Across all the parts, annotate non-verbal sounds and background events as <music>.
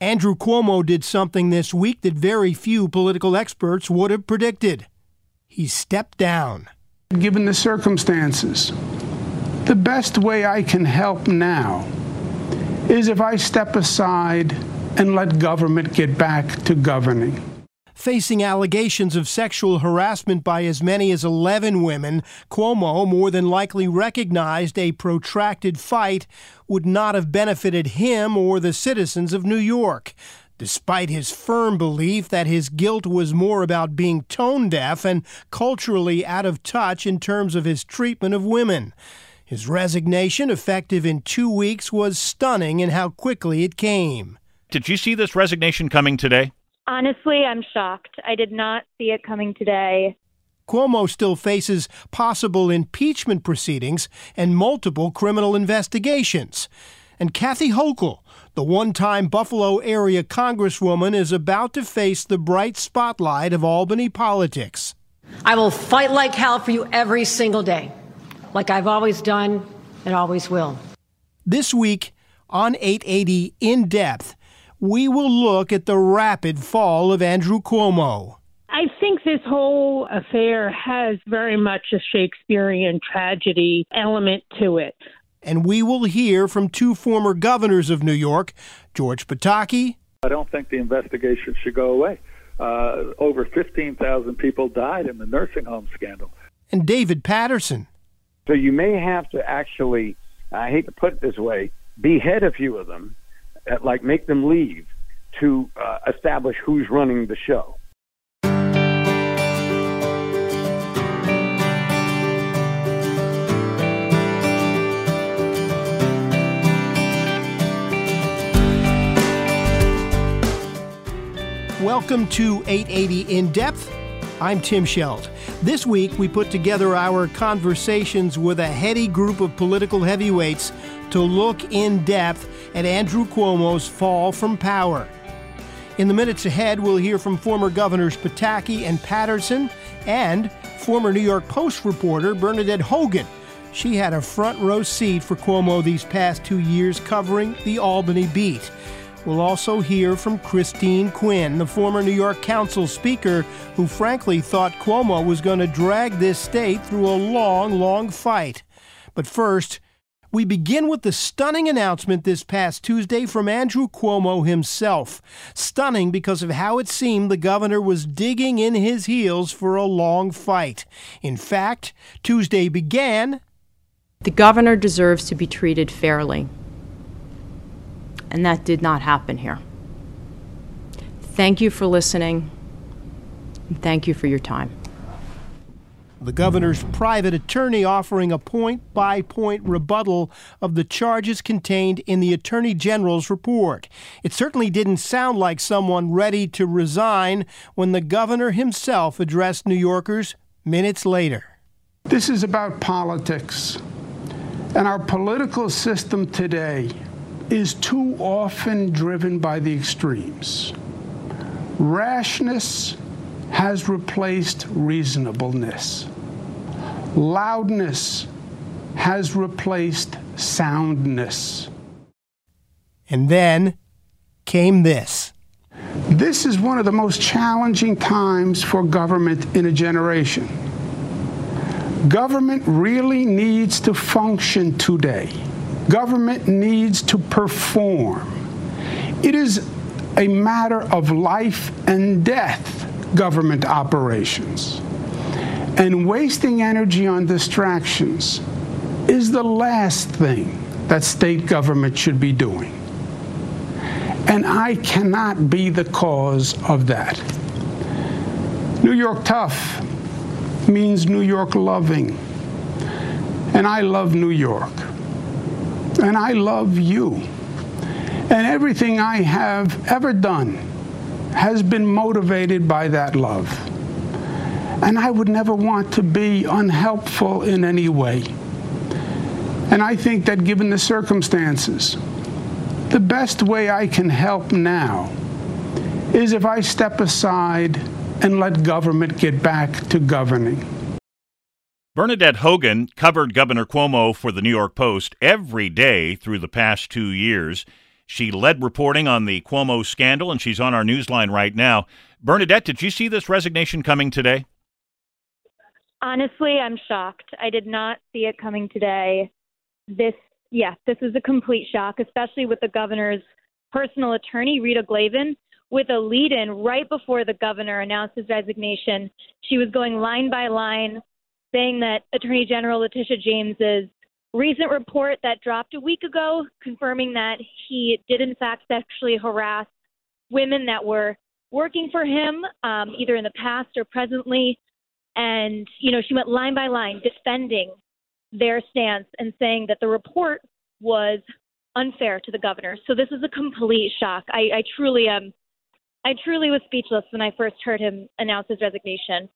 Andrew Cuomo did something this week that very few political experts would have predicted. He stepped down. Given the circumstances, the best way I can help now is if I step aside and let government get back to governing. Facing allegations of sexual harassment by as many as 11 women, Cuomo more than likely recognized a protracted fight would not have benefited him or the citizens of New York, despite his firm belief that his guilt was more about being tone deaf and culturally out of touch in terms of his treatment of women. His resignation, effective in two weeks, was stunning in how quickly it came. Did you see this resignation coming today? Honestly, I'm shocked. I did not see it coming today. Cuomo still faces possible impeachment proceedings and multiple criminal investigations. And Kathy Hochul, the one time Buffalo area congresswoman, is about to face the bright spotlight of Albany politics. I will fight like hell for you every single day, like I've always done and always will. This week on 880 In Depth, we will look at the rapid fall of Andrew Cuomo. I think this whole affair has very much a Shakespearean tragedy element to it. And we will hear from two former governors of New York, George Pataki. I don't think the investigation should go away. Uh, over 15,000 people died in the nursing home scandal. And David Paterson. So you may have to actually, I hate to put it this way, behead a few of them like make them leave to uh, establish who's running the show. Welcome to 880 In Depth. I'm Tim Schelt. This week, we put together our conversations with a heady group of political heavyweights to look in depth at Andrew Cuomo's fall from power. In the minutes ahead, we'll hear from former governors Pataki and Paterson and former New York Post reporter Bernadette Hogan. She had a front row seat for Cuomo these past two years covering the Albany beat. We'll also hear from Christine Quinn, the former New York Council Speaker, who frankly thought Cuomo was going to drag this state through a long, long fight. But first, we begin with the stunning announcement this past Tuesday from Andrew Cuomo himself. Stunning because of how it seemed the governor was digging in his heels for a long fight. In fact, Tuesday began. The governor deserves to be treated fairly and that did not happen here. Thank you for listening, and thank you for your time. The governor's private attorney offering a point by point rebuttal of the charges contained in the attorney general's report. It certainly didn't sound like someone ready to resign when the governor himself addressed New Yorkers minutes later. This is about politics. And our political system today is too often driven by the extremes. Rashness has replaced reasonableness. Loudness has replaced soundness. And then came this. This is one of the most challenging times for government in a generation. Government really needs to function today. Government needs to perform. It is a matter of life and death, government operations. And wasting energy on distractions is the last thing that state government should be doing. And I cannot be the cause of that. New York tough means New York loving. And I love New York and I love you. And everything I have ever done has been motivated by that love. And I would never want to be unhelpful in any way. And I think that given the circumstances, the best way I can help now is if I step aside and let government get back to governing. Bernadette Hogan covered Governor Cuomo for the New York Post every day through the past two years. She led reporting on the Cuomo scandal, and she's on our newsline right now. Bernadette, did you see this resignation coming today? Honestly, I'm shocked. I did not see it coming today. This, yes, this is a complete shock, especially with the governor's personal attorney, Rita Glavin, with a lead in right before the governor announced his resignation. She was going line by line, saying that Attorney General Letitia James's recent report that dropped a week ago, confirming that he did in fact sexually harass women that were working for him, um, either in the past or presently. And, you know, she went line by line defending their stance and saying that the report was unfair to the governor. So this is a complete shock. I, I truly am. I truly was speechless when I first heard him announce his resignation.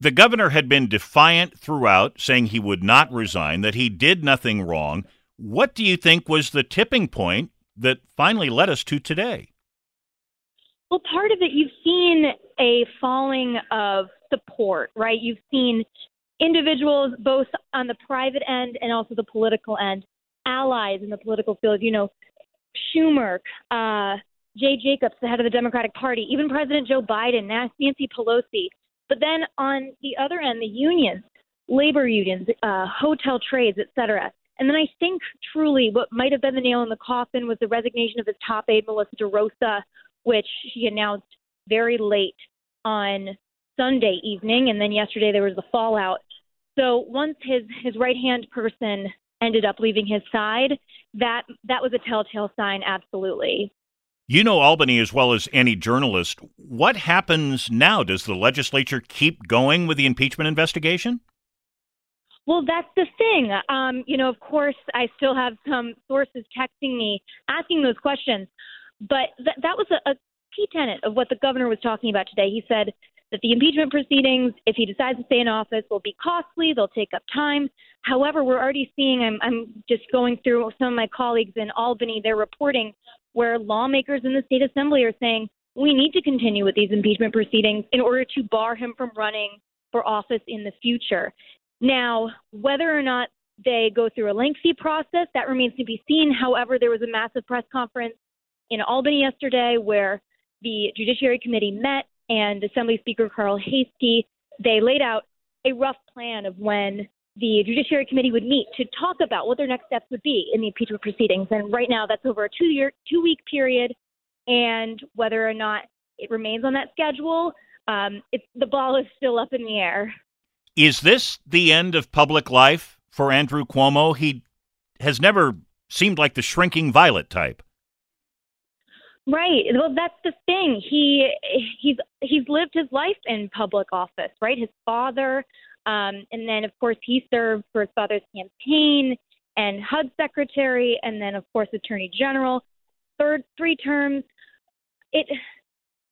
The governor had been defiant throughout, saying he would not resign, that he did nothing wrong. What do you think was the tipping point that finally led us to today? Well, part of it, you've seen a falling of support, right? You've seen individuals, both on the private end and also the political end, allies in the political field. You know, Schumer, uh, Jay Jacobs, the head of the Democratic Party, even President Joe Biden, Nancy Pelosi. But then on the other end, the unions, labor unions, uh, hotel trades, et cetera. And then I think truly what might have been the nail in the coffin was the resignation of his top aide, Melissa DeRosa, which she announced very late on Sunday evening. And then yesterday there was the fallout. So once his, his right hand person ended up leaving his side, that that was a telltale sign, absolutely. You know Albany as well as any journalist. What happens now? Does the legislature keep going with the impeachment investigation? Well, that's the thing. Um, you know, of course, I still have some sources texting me asking those questions, but th- that was a, a key tenet of what the governor was talking about today. He said that the impeachment proceedings, if he decides to stay in office, will be costly. They'll take up time. However, we're already seeing, I'm, I'm just going through some of my colleagues in Albany, they're reporting where lawmakers in the state assembly are saying we need to continue with these impeachment proceedings in order to bar him from running for office in the future. Now, whether or not they go through a lengthy process, that remains to be seen. However, there was a massive press conference in Albany yesterday where the Judiciary Committee met and Assembly Speaker Carl Heastie, they laid out a rough plan of when the Judiciary Committee would meet to talk about what their next steps would be in the impeachment proceedings. And right now, that's over a two year, two week period, and whether or not it remains on that schedule, um, it's, the ball is still up in the air. Is this the end of public life for Andrew Cuomo? He has never seemed like the shrinking violet type. Right. Well, that's the thing. He he's he's lived his life in public office, right? His father um, and then, of course, he served for his father's campaign and HUD secretary, and then, of course, attorney general. Third, three terms. It.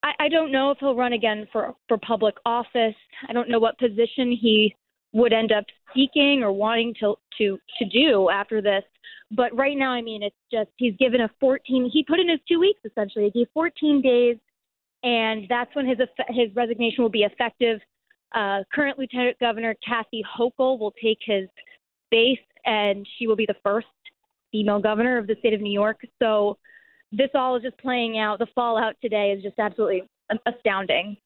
I, I don't know if he'll run again for for public office. I don't know what position he would end up seeking or wanting to to to do after this. But right now, I mean, it's just he's given a 14. He put in his two weeks essentially. He gave 14 days, and that's when his his resignation will be effective. Uh, current Lieutenant Governor Kathy Hochul will take his base, and she will be the first female governor of the state of New York. So this all is just playing out. The fallout today is just absolutely astounding.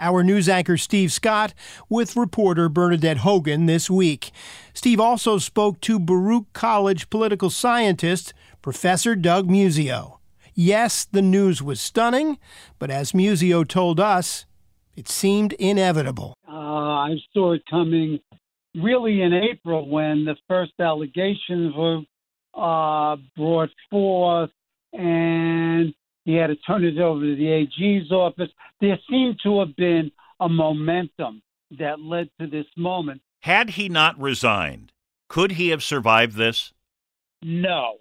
Our news anchor Steve Scott with reporter Bernadette Hogan this week. Steve also spoke to Baruch College political scientist Professor Doug Muzzio. Yes, the news was stunning, but as Muzzio told us, it seemed inevitable. Uh, I saw it coming really in April when the first allegations were uh, brought forth and he had to turn it over to the AG's office. There seemed to have been a momentum that led to this moment. Had he not resigned, could he have survived this? No.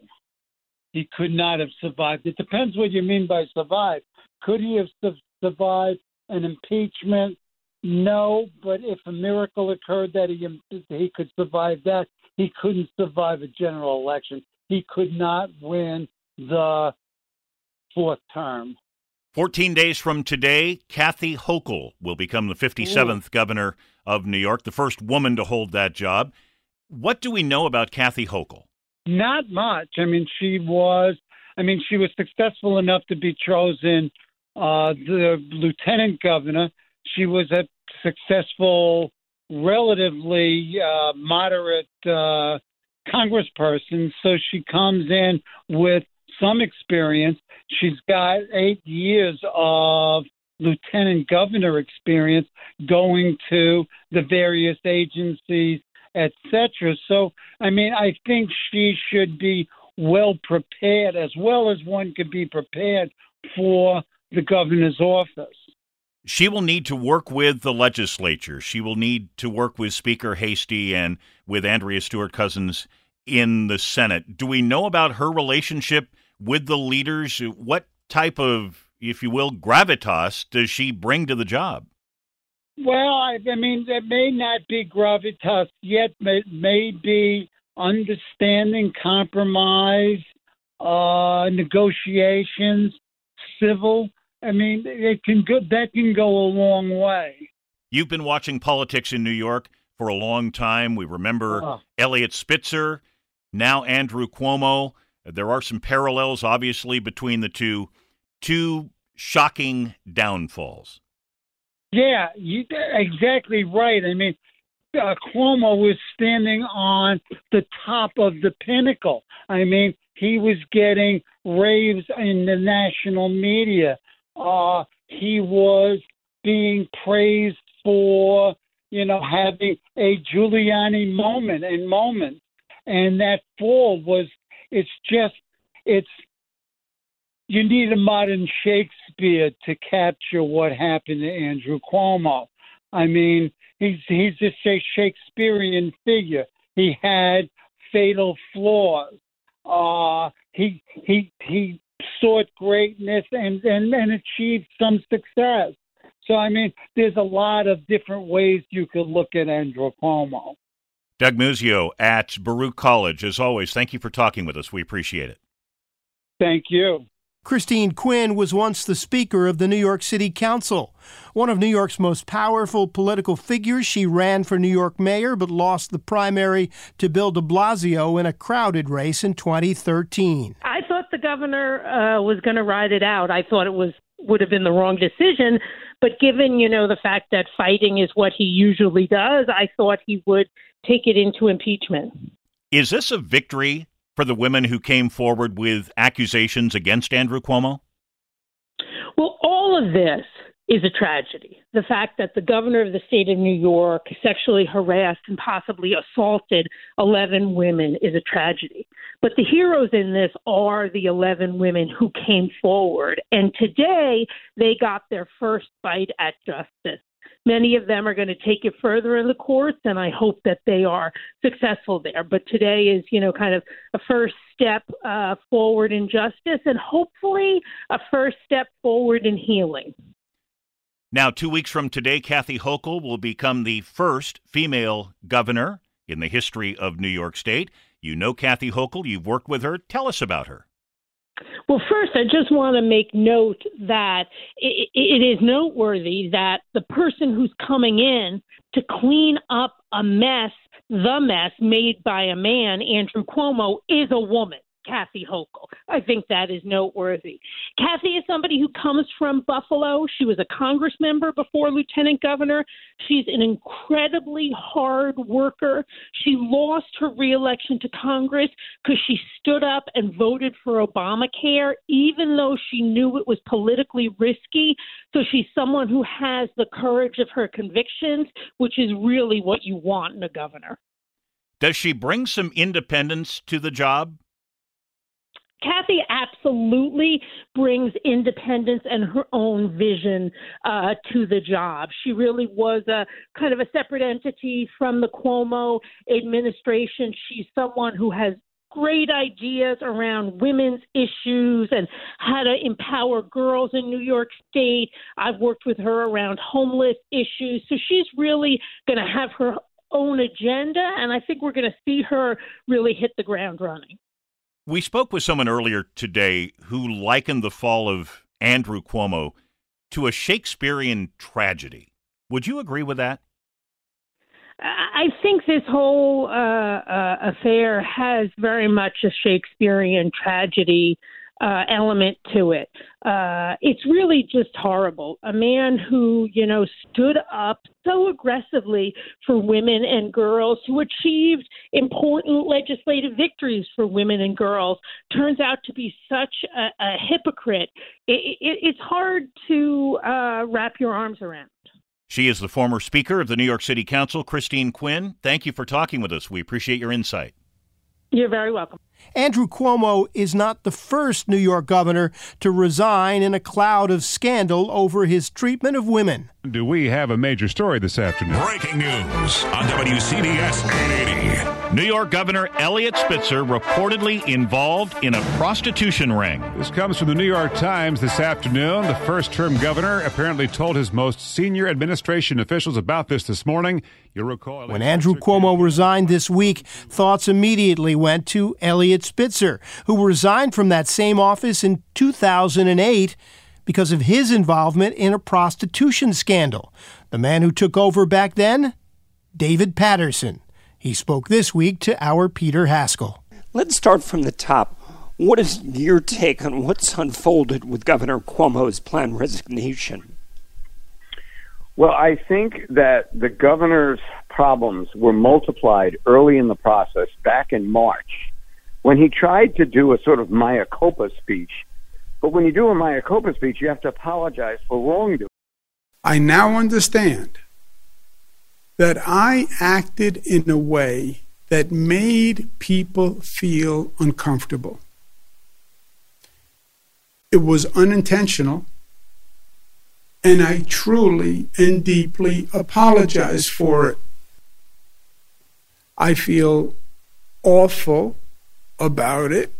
he could not have survived. It depends what you mean by survive. Could he have su- survived an impeachment? No, but if a miracle occurred that he he could survive that, he couldn't survive a general election. He could not win the fourth term. 14 days from today, Kathy Hochul will become the 57th Ooh. governor of New York, the first woman to hold that job. What do we know about Kathy Hochul? Not much. I mean, she was. I mean, she was successful enough to be chosen uh, the lieutenant governor. She was a successful, relatively uh, moderate uh, congressperson, so she comes in with some experience. She's got eight years of lieutenant governor experience going to the various agencies etc. So, I mean, I think she should be well prepared, as well as one could be prepared for the governor's office. She will need to work with the legislature. She will need to work with Speaker Heastie and with Andrea Stewart Cousins in the Senate. Do we know about her relationship with the leaders? What type of, if you will, gravitas does she bring to the job? Well, I, I mean, there may not be gravitas yet. May, may be understanding, compromise, uh, negotiations, civil. I mean, it can go. That can go a long way. You've been watching politics in New York for a long time. We remember uh Eliot Spitzer, now Andrew Cuomo. There are some parallels, obviously, between the two. Two shocking downfalls. Yeah, you, exactly right. I mean, uh, Cuomo was standing on the top of the pinnacle. I mean, he was getting raves in the national media. Uh, he was being praised for, you know, having a Giuliani moment and moment. And that fall was, it's just, it's you need a modern Shakespeare to capture what happened to Andrew Cuomo. I mean, he's he's just a Shakespearean figure. He had fatal flaws. Uh, he he he sought greatness and, and and achieved some success. So I mean, there's a lot of different ways you could look at Andrew Cuomo. Doug Muzzio at Baruch College, as always. Thank you for talking with us. We appreciate it. Thank you. Christine Quinn was once the Speaker of the New York City Council. One of New York's most powerful political figures, she ran for New York mayor but lost the primary to Bill de Blasio in a crowded race in 2013. I thought the governor uh, was going to ride it out. I thought it was would have been the wrong decision, but given, you know, the fact that fighting is what he usually does, I thought he would take it into impeachment. Is this a victory for the women who came forward with accusations against Andrew Cuomo? Well, all of this is a tragedy. The fact that the governor of the state of New York sexually harassed and possibly assaulted 11 women is a tragedy. But the heroes in this are the 11 women who came forward. And today they got their first bite at justice. Many of them are going to take it further in the courts, and I hope that they are successful there. But today is, you know, kind of a first step uh, forward in justice, and hopefully a first step forward in healing. Now, two weeks from today, Kathy Hochul will become the first female governor in the history of New York State. You know Kathy Hochul, you've worked with her. Tell us about her. Well, first, I just want to make note that it, it is noteworthy that the person who's coming in to clean up a mess, the mess made by a man, Andrew Cuomo, is a woman. Kathy Hochul. I think that is noteworthy. Kathy is somebody who comes from Buffalo. She was a Congress member before lieutenant governor. She's an incredibly hard worker. She lost her reelection to Congress because she stood up and voted for Obamacare, even though she knew it was politically risky. So she's someone who has the courage of her convictions, which is really what you want in a governor. Does she bring some independence to the job? Kathy absolutely brings independence and her own vision uh, to the job. She really was a kind of a separate entity from the Cuomo administration. She's someone who has great ideas around women's issues and how to empower girls in New York State. I've worked with her around homeless issues. So she's really going to have her own agenda, and I think we're going to see her really hit the ground running. We spoke with someone earlier today who likened the fall of Andrew Cuomo to a Shakespearean tragedy. Would you agree with that? I think this whole uh, uh, affair has very much a Shakespearean tragedy uh, element to it. Uh, it's really just horrible. A man who, you know, stood up so aggressively for women and girls, who achieved important legislative victories for women and girls, turns out to be such a, a hypocrite. It, it, it's hard to uh, wrap your arms around. She is the former Speaker of the New York City Council, Christine Quinn. Thank you for talking with us. We appreciate your insight. You're very welcome. Andrew Cuomo is not the first New York governor to resign in a cloud of scandal over his treatment of women. Do we have a major story this afternoon? Breaking news on WCBS 880. New York Governor Eliot Spitzer reportedly involved in a prostitution ring. This comes from the New York Times this afternoon. The first term governor apparently told his most senior administration officials about this this morning. You'll recall. When Andrew Cuomo resigned this week, thoughts immediately went to Eliot Spitzer, who resigned from that same office in 2008 because of his involvement in a prostitution scandal. The man who took over back then? David Paterson. He spoke this week to our Peter Haskell. Let's start from the top. What is your take on what's unfolded with Governor Cuomo's planned resignation? Well, I think that the governor's problems were multiplied early in the process back in March when he tried to do a sort of mea culpa speech. But when you do a mea culpa speech, you have to apologize for wrongdoing. I now understand that I acted in a way that made people feel uncomfortable. It was unintentional, and I truly and deeply apologize for it. I feel awful about it,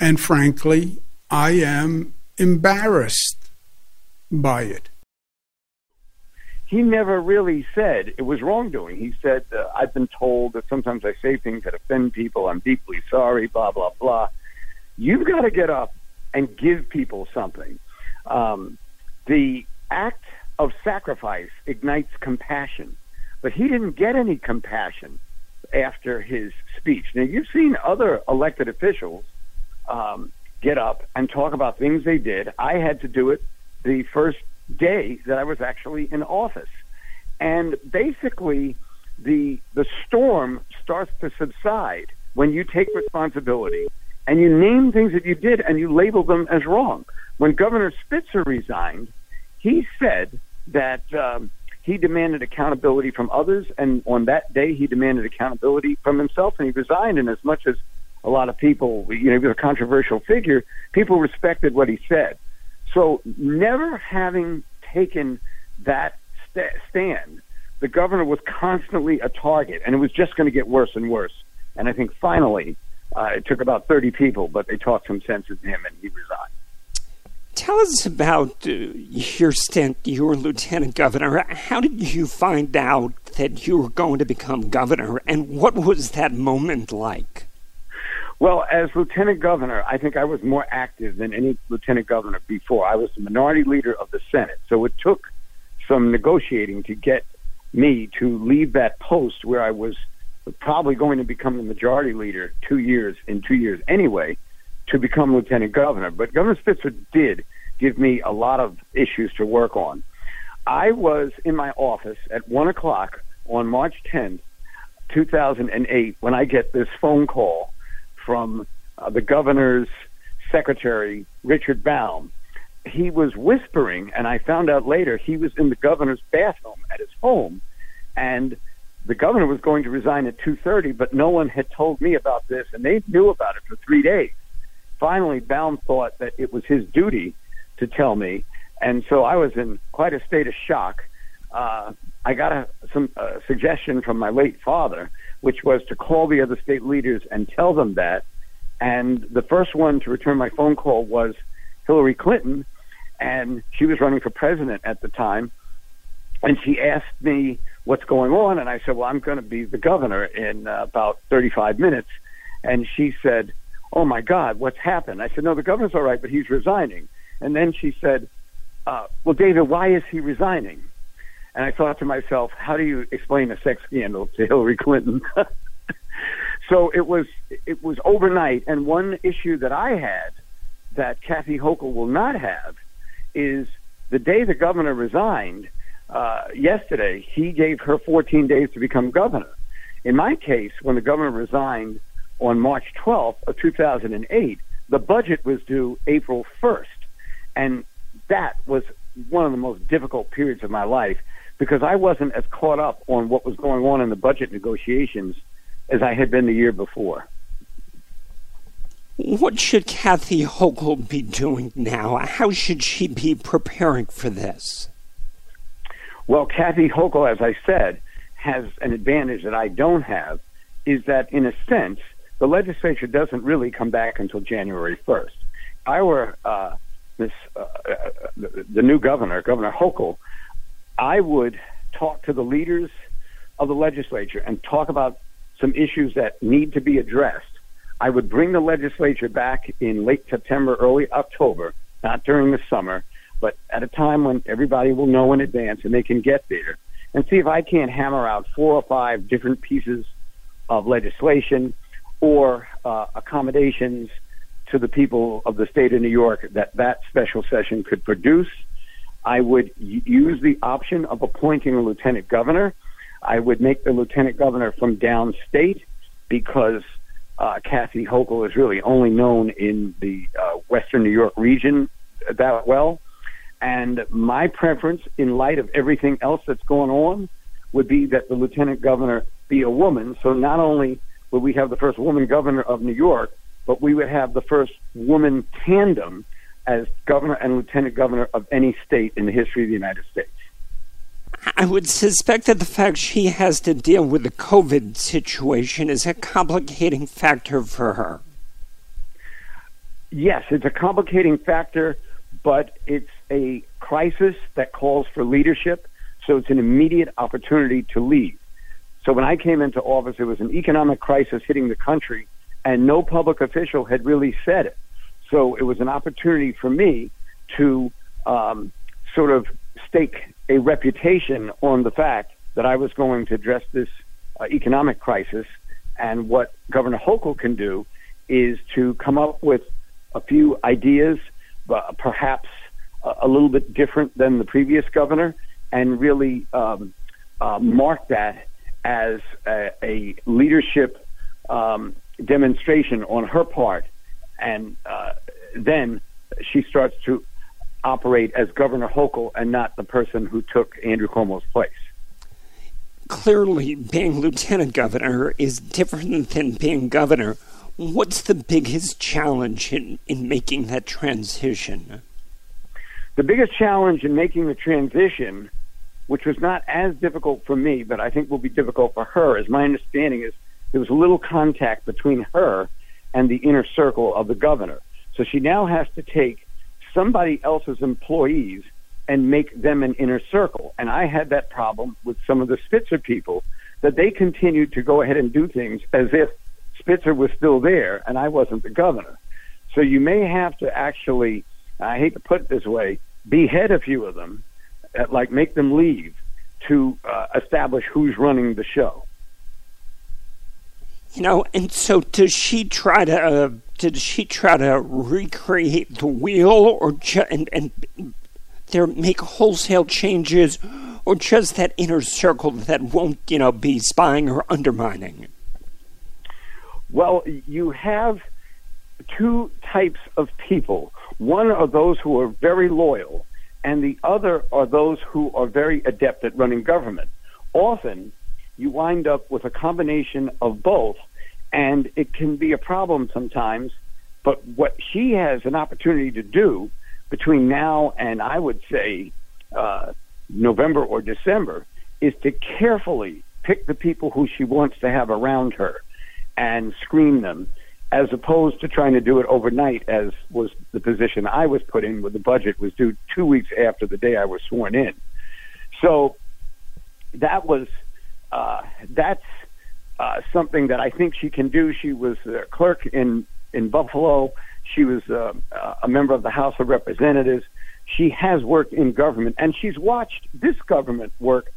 and frankly, I am embarrassed by it he never really said it was wrongdoing. He said, uh, I've been told that sometimes I say things that offend people. I'm deeply sorry, blah, blah, blah. You've got to get up and give people something. Um, the act of sacrifice ignites compassion, but he didn't get any compassion after his speech. Now, you've seen other elected officials um, get up and talk about things they did. I had to do it the first day that I was actually in office. And basically, the the storm starts to subside when you take responsibility and you name things that you did and you label them as wrong. When Governor Spitzer resigned, he said that um, he demanded accountability from others, and on that day, he demanded accountability from himself, and he resigned. And as much as a lot of people, you know, he was a controversial figure, people respected what he said. So never having taken that st- stand, the governor was constantly a target, and it was just going to get worse and worse. And I think finally, uh, it took about 30 people, but they talked some sense into him, and he resigned. Tell us about uh, your stint. You were lieutenant governor. How did you find out that you were going to become governor, and what was that moment like? Well, as lieutenant governor, I think I was more active than any lieutenant governor before. I was the minority leader of the Senate, so it took some negotiating to get me to leave that post where I was probably going to become the majority leader two years in two years anyway to become lieutenant governor. But Governor Spitzer did give me a lot of issues to work on. I was in my office at one o'clock on March 10th, 2008, when I get this phone call from uh, the governor's secretary, Richard Baum. He was whispering, and I found out later he was in the governor's bathroom at his home, and the governor was going to resign at 2:30, but no one had told me about this, and they knew about it for three days. Finally, Baum thought that it was his duty to tell me, and so I was in quite a state of shock. uh, I got a, some uh, suggestion from my late father, which was to call the other state leaders and tell them that. And the first one to return my phone call was Hillary Clinton, and she was running for president at the time. And she asked me what's going on, and I said, "Well, I'm going to be the governor in uh, about 35 minutes." And she said, "Oh my God, what's happened?" I said, "No, the governor's all right, but he's resigning." And then she said, uh, "Well, David, why is he resigning?" And I thought to myself, "How do you explain a sex scandal to Hillary Clinton?" <laughs> so it was it was overnight, and one issue that I had that Kathy Hochul will not have is the day the governor resigned uh, yesterday. He gave her 14 days to become governor. In my case, when the governor resigned on March 12th of 2008, the budget was due April 1st, and that was one of the most difficult periods of my life because I wasn't as caught up on what was going on in the budget negotiations as I had been the year before. What should Kathy Hochul be doing now? How should she be preparing for this? Well, Kathy Hochul, as I said, has an advantage that I don't have, is that in a sense, the legislature doesn't really come back until January 1st. If I were uh, this, uh, uh, the, new governor, Governor Hochul, I would talk to the leaders of the legislature and talk about some issues that need to be addressed. I would bring the legislature back in late September, early October, not during the summer, but at a time when everybody will know in advance and they can get there, and see if I can't hammer out four or five different pieces of legislation or uh, accommodations to the people of the state of New York that that special session could produce. I would use the option of appointing a lieutenant governor. I would make the lieutenant governor from downstate because uh, Kathy Hochul is really only known in the uh, Western New York region that well. And my preference, in light of everything else that's going on, would be that the lieutenant governor be a woman. So not only would we have the first woman governor of New York, but we would have the first woman tandem as governor and lieutenant governor of any state in the history of the United States. I would suspect that the fact she has to deal with the COVID situation is a complicating factor for her. Yes, it's a complicating factor, but it's a crisis that calls for leadership, so it's an immediate opportunity to lead. So when I came into office, it was an economic crisis hitting the country, and no public official had really said it. So it was an opportunity for me to um, sort of stake a reputation on the fact that I was going to address this uh, economic crisis. And what Governor Hochul can do is to come up with a few ideas, uh, perhaps a, a, little bit different than the previous governor, and really um, uh, mark that as a, a leadership um, demonstration on her part. And uh, then she starts to operate as Governor Hochul and not the person who took Andrew Cuomo's place. Clearly, being lieutenant governor is different than being governor. What's the biggest challenge in, in making that transition? The biggest challenge in making the transition, which was not as difficult for me, but I think will be difficult for her, as my understanding is there was little contact between her and the inner circle of the governor. So she now has to take somebody else's employees and make them an inner circle. And I had that problem with some of the Spitzer people that they continued to go ahead and do things as if Spitzer was still there and I wasn't the governor. So you may have to actually, I hate to put it this way, behead a few of them, uh, like make them leave to uh, establish who's running the show. You know, and so does she try to uh, did she try to recreate the wheel or ju- and and there make wholesale changes or just that inner circle that won't you know be spying or undermining? Well you have two types of people. One are those who are very loyal and the other are those who are very adept at running government. Often you wind up with a combination of both and it can be a problem sometimes. But what she has an opportunity to do between now and I would say uh, November or December is to carefully pick the people who she wants to have around her and screen them as opposed to trying to do it overnight as was the position I was put in where the budget was due two weeks after the day I was sworn in. So that was uh, that's uh, something that I think she can do. She was a clerk in in Buffalo. She was uh, a member of the House of Representatives. She has worked in government, and she's watched this government work,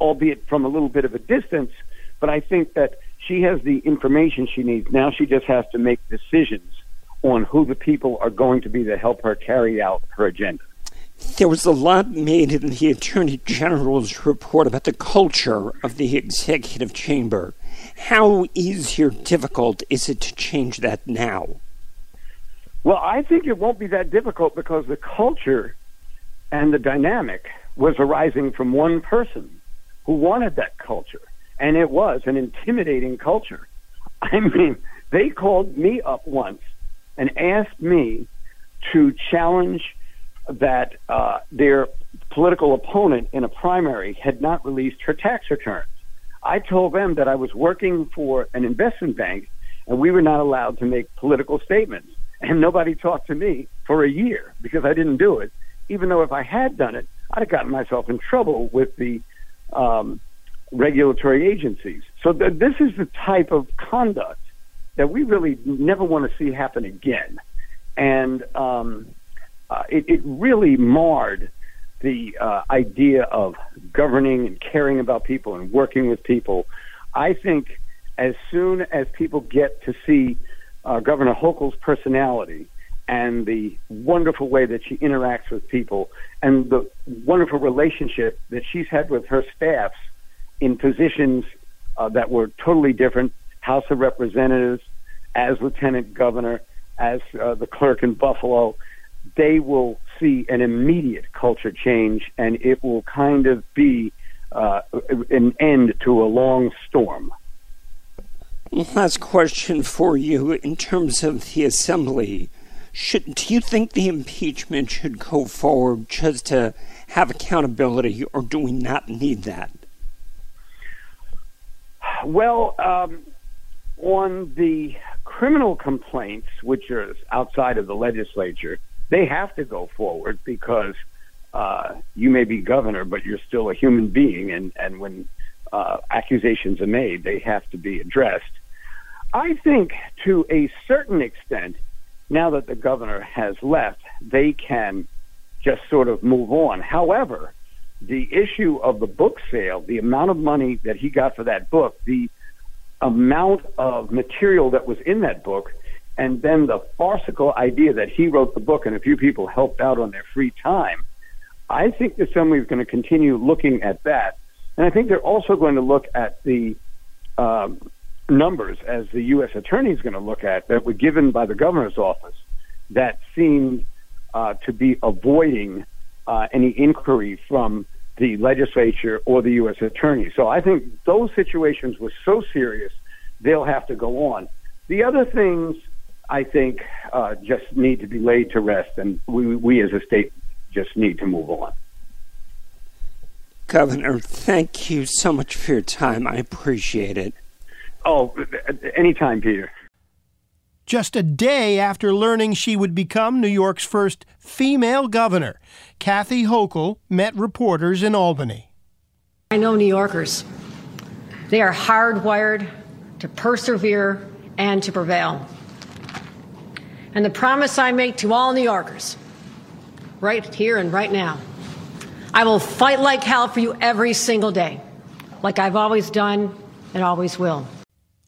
albeit from a little bit of a distance. But I think that she has the information she needs. Now she just has to make decisions on who the people are going to be to help her carry out her agenda. There was a lot made in the Attorney General's report about the culture of the executive chamber. How easy or difficult is it to change that now? Well, I think it won't be that difficult because the culture and the dynamic was arising from one person who wanted that culture. And it was an intimidating culture. <laughs> I mean, they called me up once and asked me to challenge that uh, their political opponent in a primary had not released her tax returns. I told them that I was working for an investment bank and we were not allowed to make political statements. And nobody talked to me for a year because I didn't do it, even though if I had done it, I'd have gotten myself in trouble with the um, regulatory agencies. So th- this is the type of conduct that we really never want to see happen again. And um, uh, it, it, really marred the uh, idea of governing and caring about people and working with people. I think as soon as people get to see uh, Governor Hochul's personality and the wonderful way that she interacts with people and the wonderful relationship that she's had with her staffs in positions uh, that were totally different House of Representatives, as Lieutenant Governor, as uh, the clerk in Buffalo, they will see an immediate culture change and it will kind of be uh, an end to a long storm. Last question for you in terms of the assembly. Should, do you think the impeachment should go forward just to have accountability, or do we not need that? Well, um, on the criminal complaints, which are outside of the legislature, they have to go forward because uh, you may be governor, but you're still a human being, and and when uh, accusations are made, they have to be addressed. I think to a certain extent, now that the governor has left, they can just sort of move on. However, the issue of the book sale, the amount of money that he got for that book, the amount of material that was in that book, and then the farcical idea that he wrote the book and a few people helped out on their free time. I think the Assembly is going to continue looking at that. And I think they're also going to look at the um, numbers, as the U.S. Attorney is going to look at, that were given by the governor's office that seemed uh, to be avoiding uh, any inquiry from the legislature or the U.S. attorney. So I think those situations were so serious, they'll have to go on. The other things, I think, uh, just need to be laid to rest, and we, we as a state just need to move on. Governor, thank you so much for your time. I appreciate it. Oh, anytime, Peter. Just a day after learning she would become New York's first female governor, Kathy Hochul met reporters in Albany. I know New Yorkers. They are hardwired to persevere and to prevail. And the promise I make to all New Yorkers, right here and right now, I will fight like hell for you every single day, like I've always done and always will.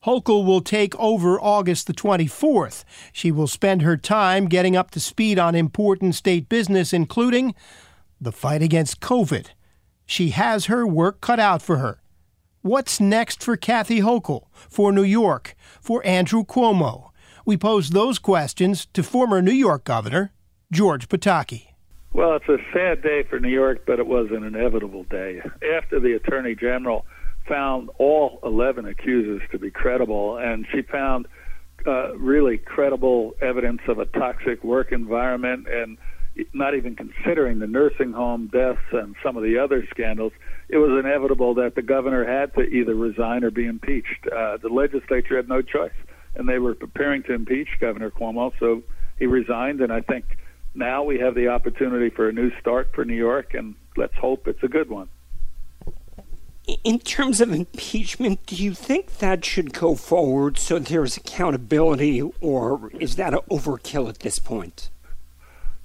Hochul will take over August the 24th. She will spend her time getting up to speed on important state business, including the fight against COVID. She has her work cut out for her. What's next for Kathy Hochul, for New York, for Andrew Cuomo? We pose those questions to former New York Governor George Pataki. Well, it's a sad day for New York, but it was an inevitable day. After the Attorney General found all 11 accusers to be credible, and she found uh, really credible evidence of a toxic work environment and not even considering the nursing home deaths and some of the other scandals, it was inevitable that the governor had to either resign or be impeached. Uh, the legislature had no choice, and they were preparing to impeach Governor Cuomo, so he resigned. And I think now we have the opportunity for a new start for New York, and let's hope it's a good one. In terms of impeachment, do you think that should go forward so there's accountability, or is that an overkill at this point?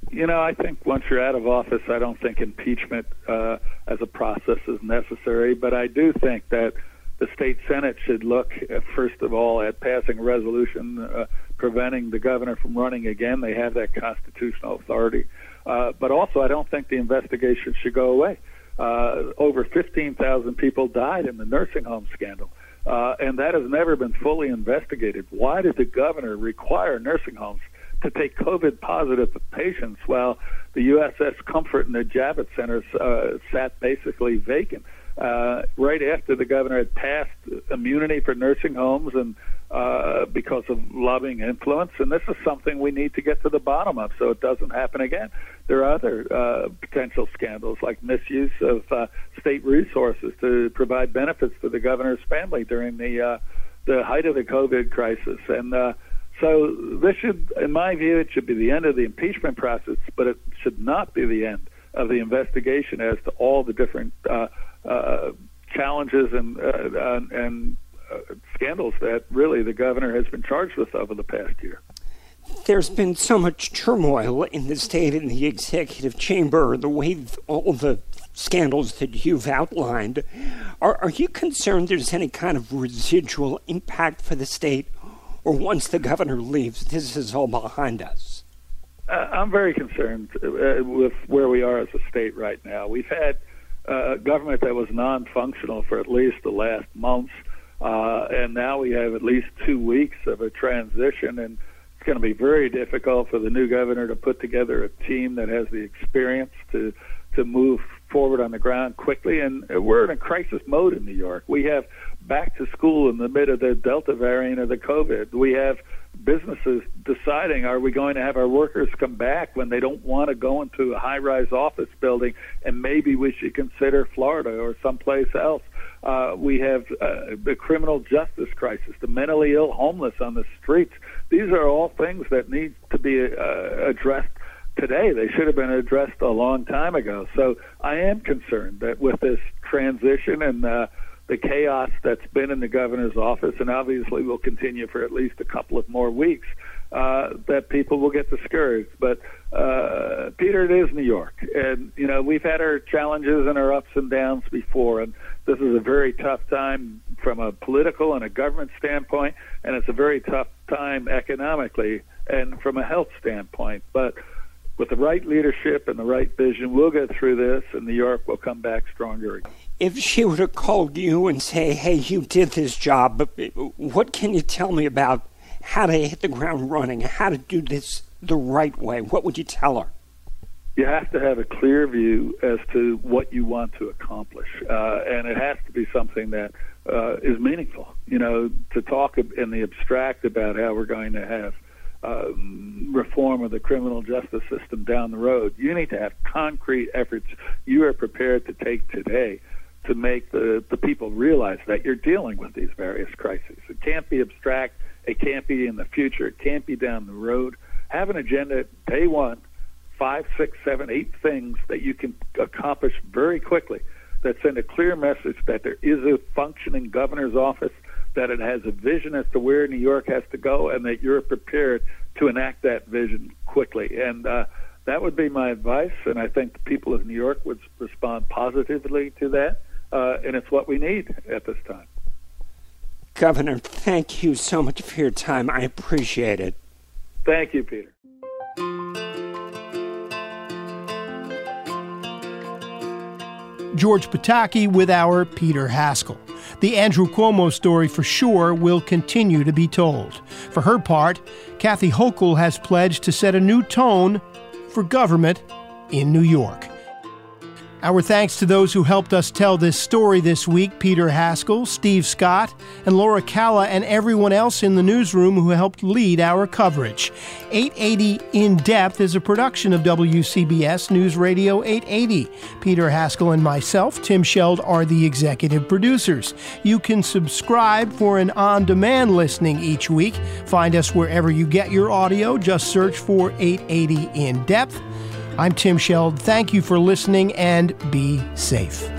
You know, I think once you're out of office, I don't think impeachment uh, as a process is necessary. But I do think that the state senate should look, uh, first of all, at passing a resolution uh, preventing the governor from running again. They have that constitutional authority. Uh, but also, I don't think the investigation should go away. Uh, over 15,000 people died in the nursing home scandal. Uh, and that has never been fully investigated. Why did the governor require nursing homes to take COVID positive patients while the USS Comfort and the Javits centers uh, sat basically vacant? Uh, right after the governor had passed immunity for nursing homes and uh, because of lobbying influence, and this is something we need to get to the bottom of so it doesn't happen again. There are other uh, potential scandals like misuse of uh, state resources to provide benefits to the governor's family during the uh, the height of the COVID crisis, and uh, so this should, in my view, it should be the end of the impeachment process, but it should not be the end of the investigation as to all the different uh, uh, challenges and uh, and uh, scandals that really the governor has been charged with over the past year. There's been so much turmoil in the state and the executive chamber, the way all the scandals that you've outlined. Are, are you concerned there's any kind of residual impact for the state, or once the governor leaves, this is all behind us? Uh, I'm very concerned uh, with where we are as a state right now. We've had a government that was non functional for at least the last months, Uh, and now we have at least two weeks of a transition, and it's going to be very difficult for the new governor to put together a team that has the experience to to move forward on the ground quickly. And we're in a crisis mode in New York. We have back to school in the mid of the Delta variant of the COVID. We have businesses deciding are we going to have our workers come back when they don't want to go into a high rise office building and maybe we should consider Florida or someplace else uh, we have uh, the criminal justice crisis, the mentally ill homeless on the streets. These are all things that need to be uh, addressed today. They should have been addressed a long time ago. So I am concerned that with this transition and uh, the chaos that's been in the governor's office, and obviously will continue for at least a couple of more weeks, uh, that people will get discouraged. But uh, Peter, it is New York, and you know we've had our challenges and our ups and downs before, and this is a very tough time from a political and a government standpoint, and it's a very tough time economically and from a health standpoint. But with the right leadership and the right vision, we'll get through this, and New York will come back stronger. If she would have called you and say, "Hey, you did this job," what can you tell me about how to hit the ground running, how to do this the right way? What would you tell her? you have to have a clear view as to what you want to accomplish, uh, and it has to be something that uh, is meaningful. You know, to talk in the abstract about how we're going to have um, reform of the criminal justice system down the road, you need to have concrete efforts you are prepared to take today to make the, the people realize that you're dealing with these various crises. It can't be abstract. It can't be in the future. It can't be down the road. Have an agenda day one five, six, seven, eight things that you can accomplish very quickly that send a clear message that there is a functioning governor's office, that it has a vision as to where New York has to go, and that you're prepared to enact that vision quickly. And uh, that would be my advice, and I think the people of New York would respond positively to that, uh, and it's what we need at this time. Governor, thank you so much for your time. I appreciate it. Thank you, Peter. George Pataki with our Peter Haskell. The Andrew Cuomo story for sure will continue to be told. For her part, Kathy Hochul has pledged to set a new tone for government in New York. Our thanks to those who helped us tell this story this week Peter Haskell, Steve Scott, and Laura Calla, and everyone else in the newsroom who helped lead our coverage. 880 In Depth is a production of WCBS News Radio 880. Peter Haskell and myself, Tim Scheld, are the executive producers. You can subscribe for an on demand listening each week. Find us wherever you get your audio. Just search for 880 In Depth. I'm Tim Scheld. Thank you for listening and be safe.